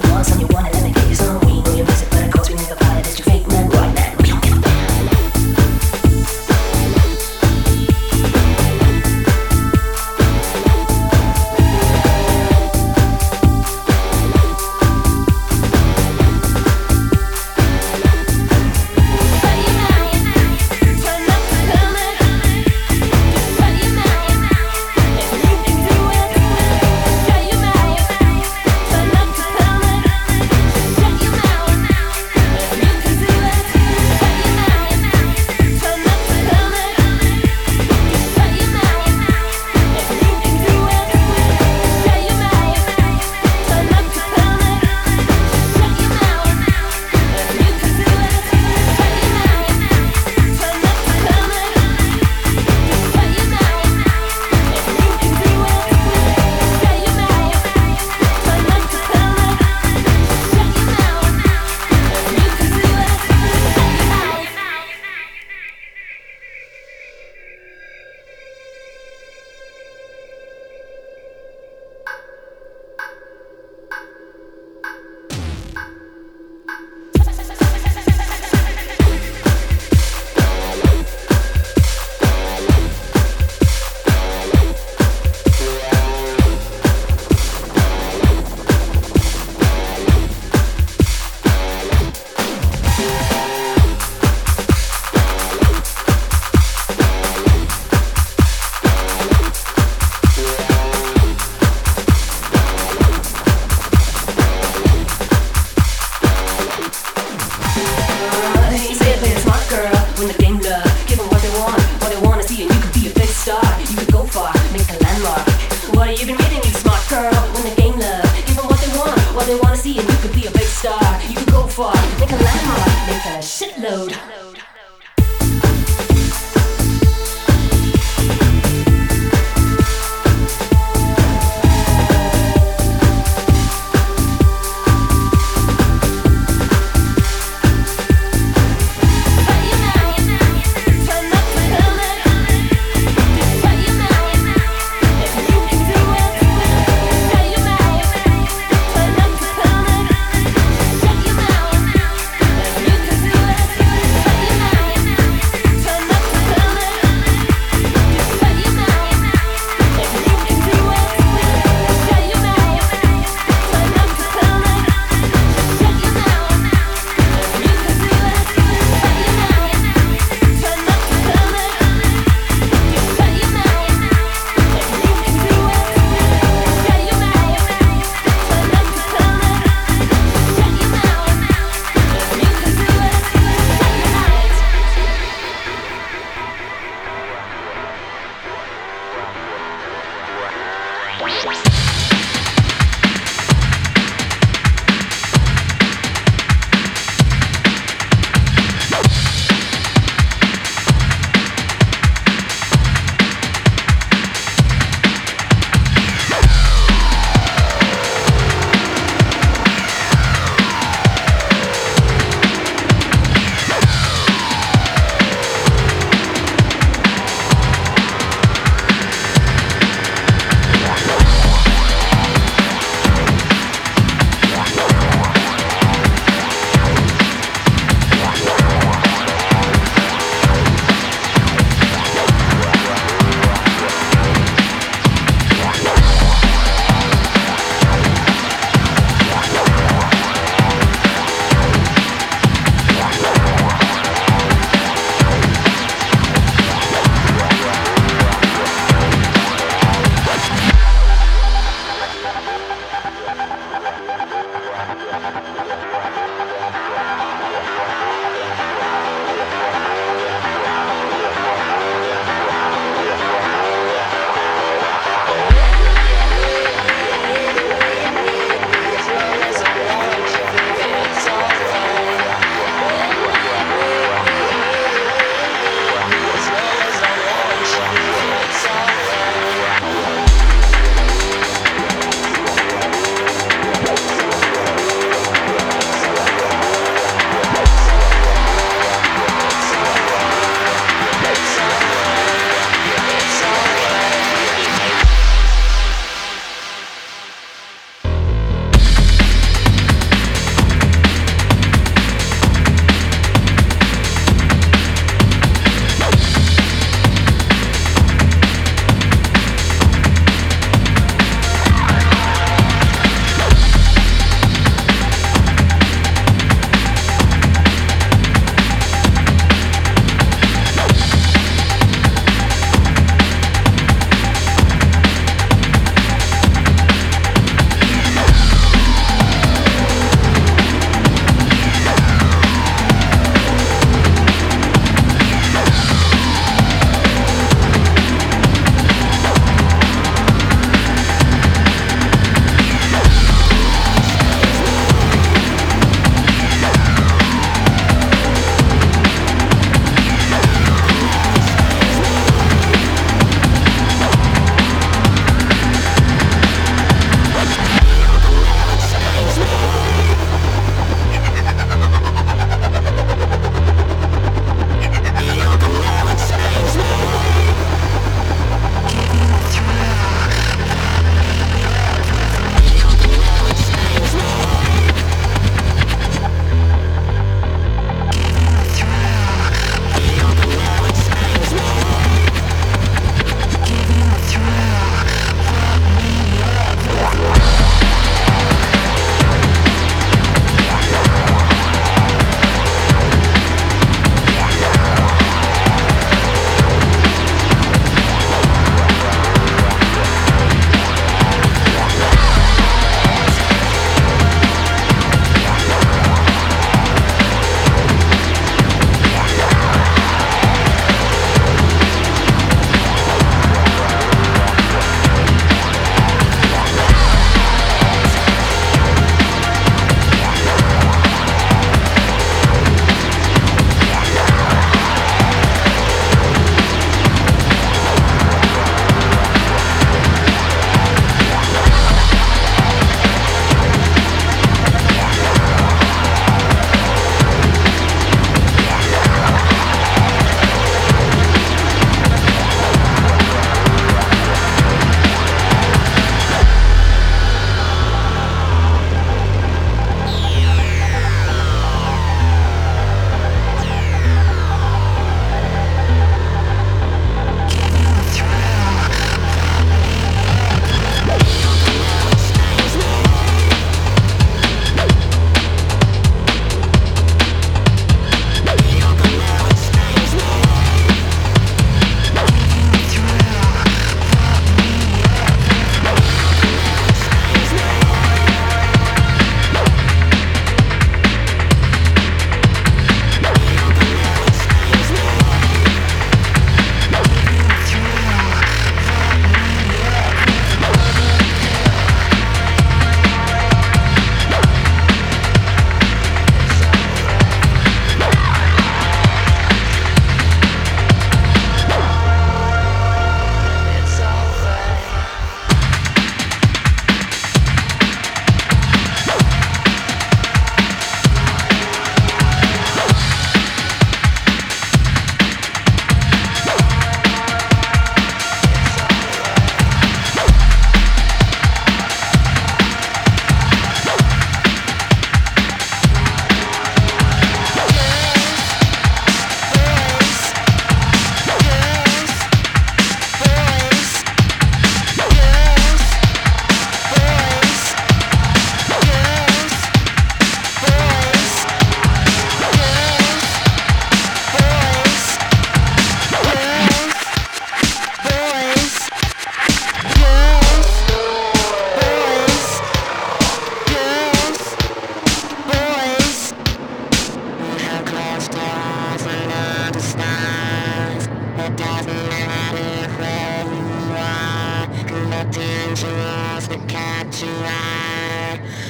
Turn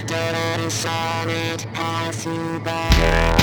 Don't let a solid pass you by.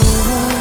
Oh.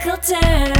circle turn.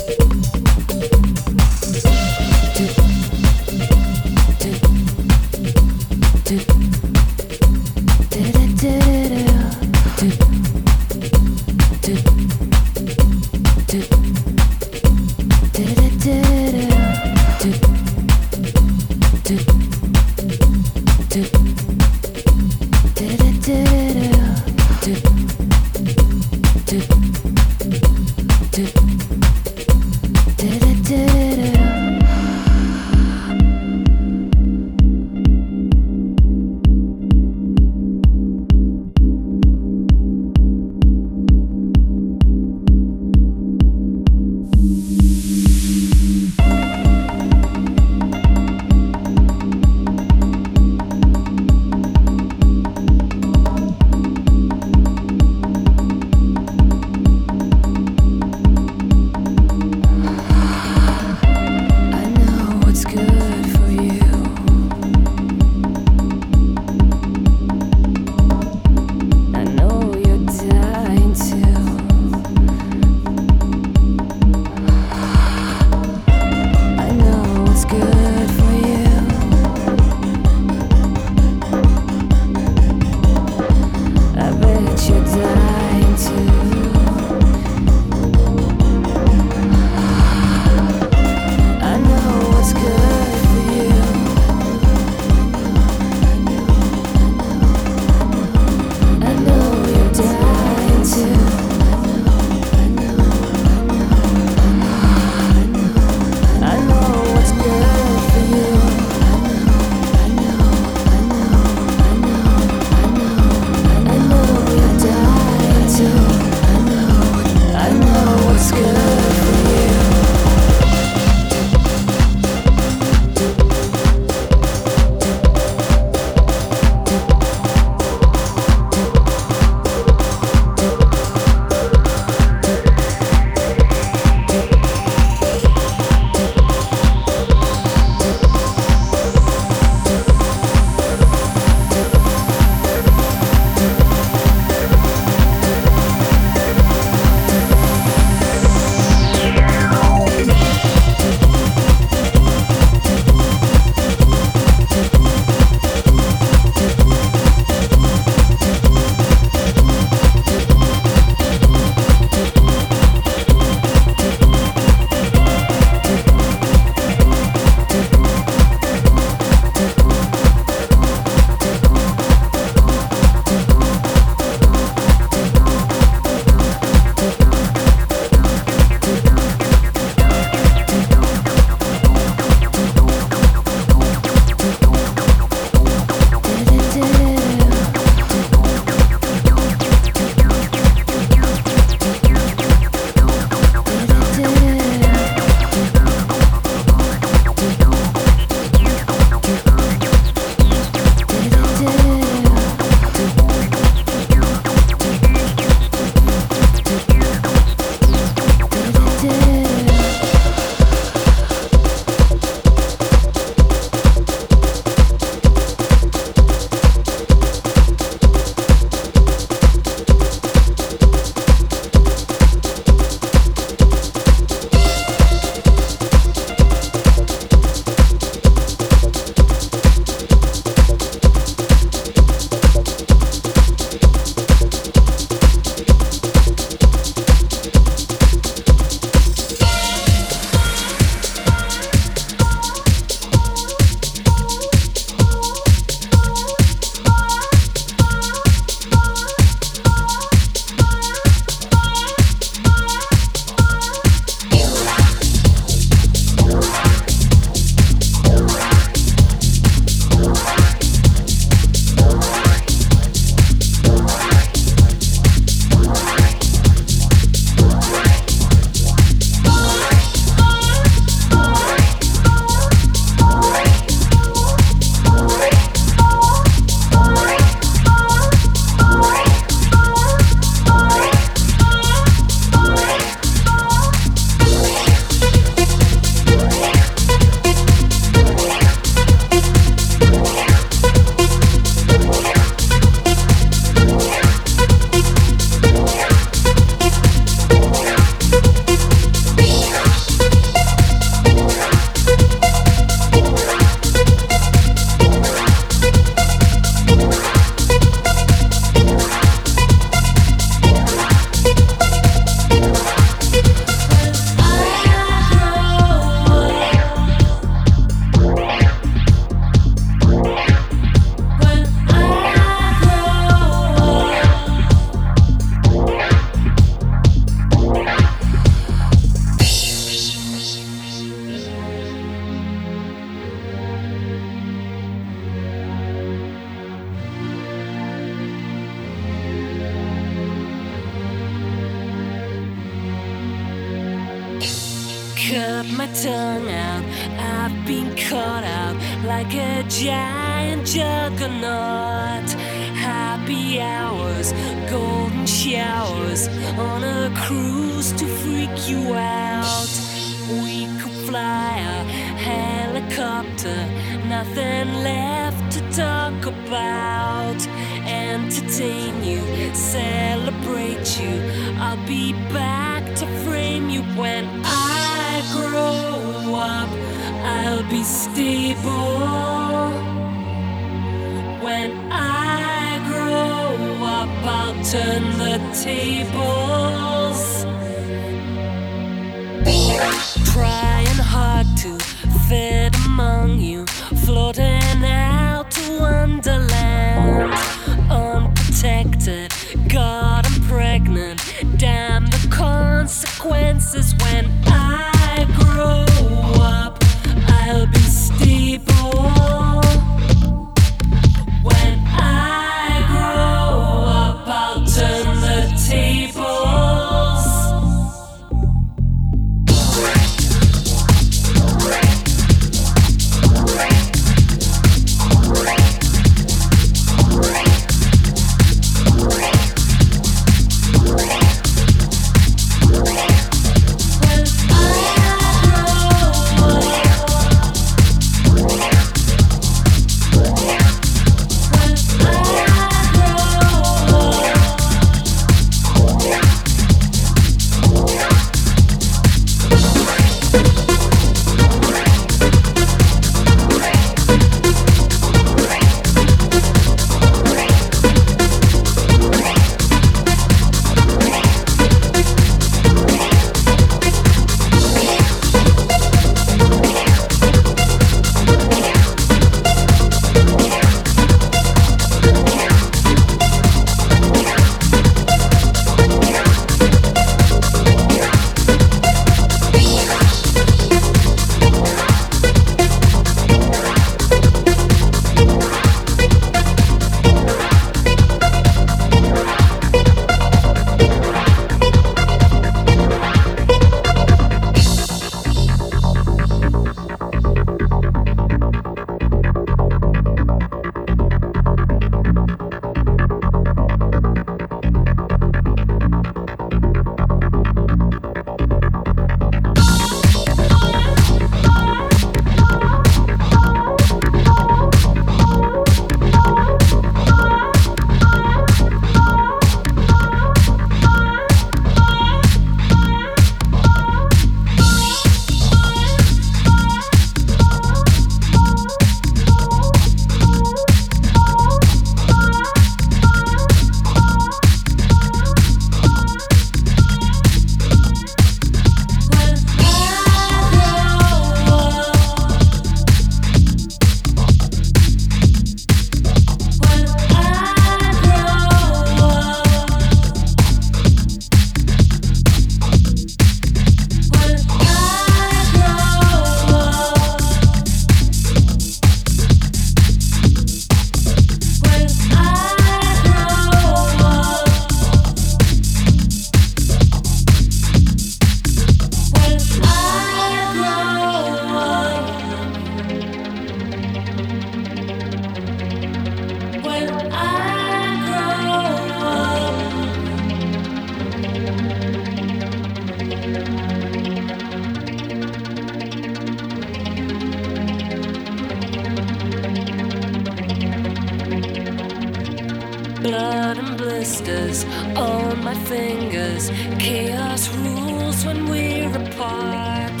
apart.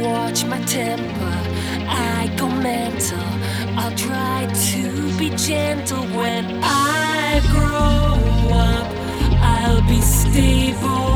Watch my temper, I go mental. I'll try to be gentle when I grow up. I'll be stable.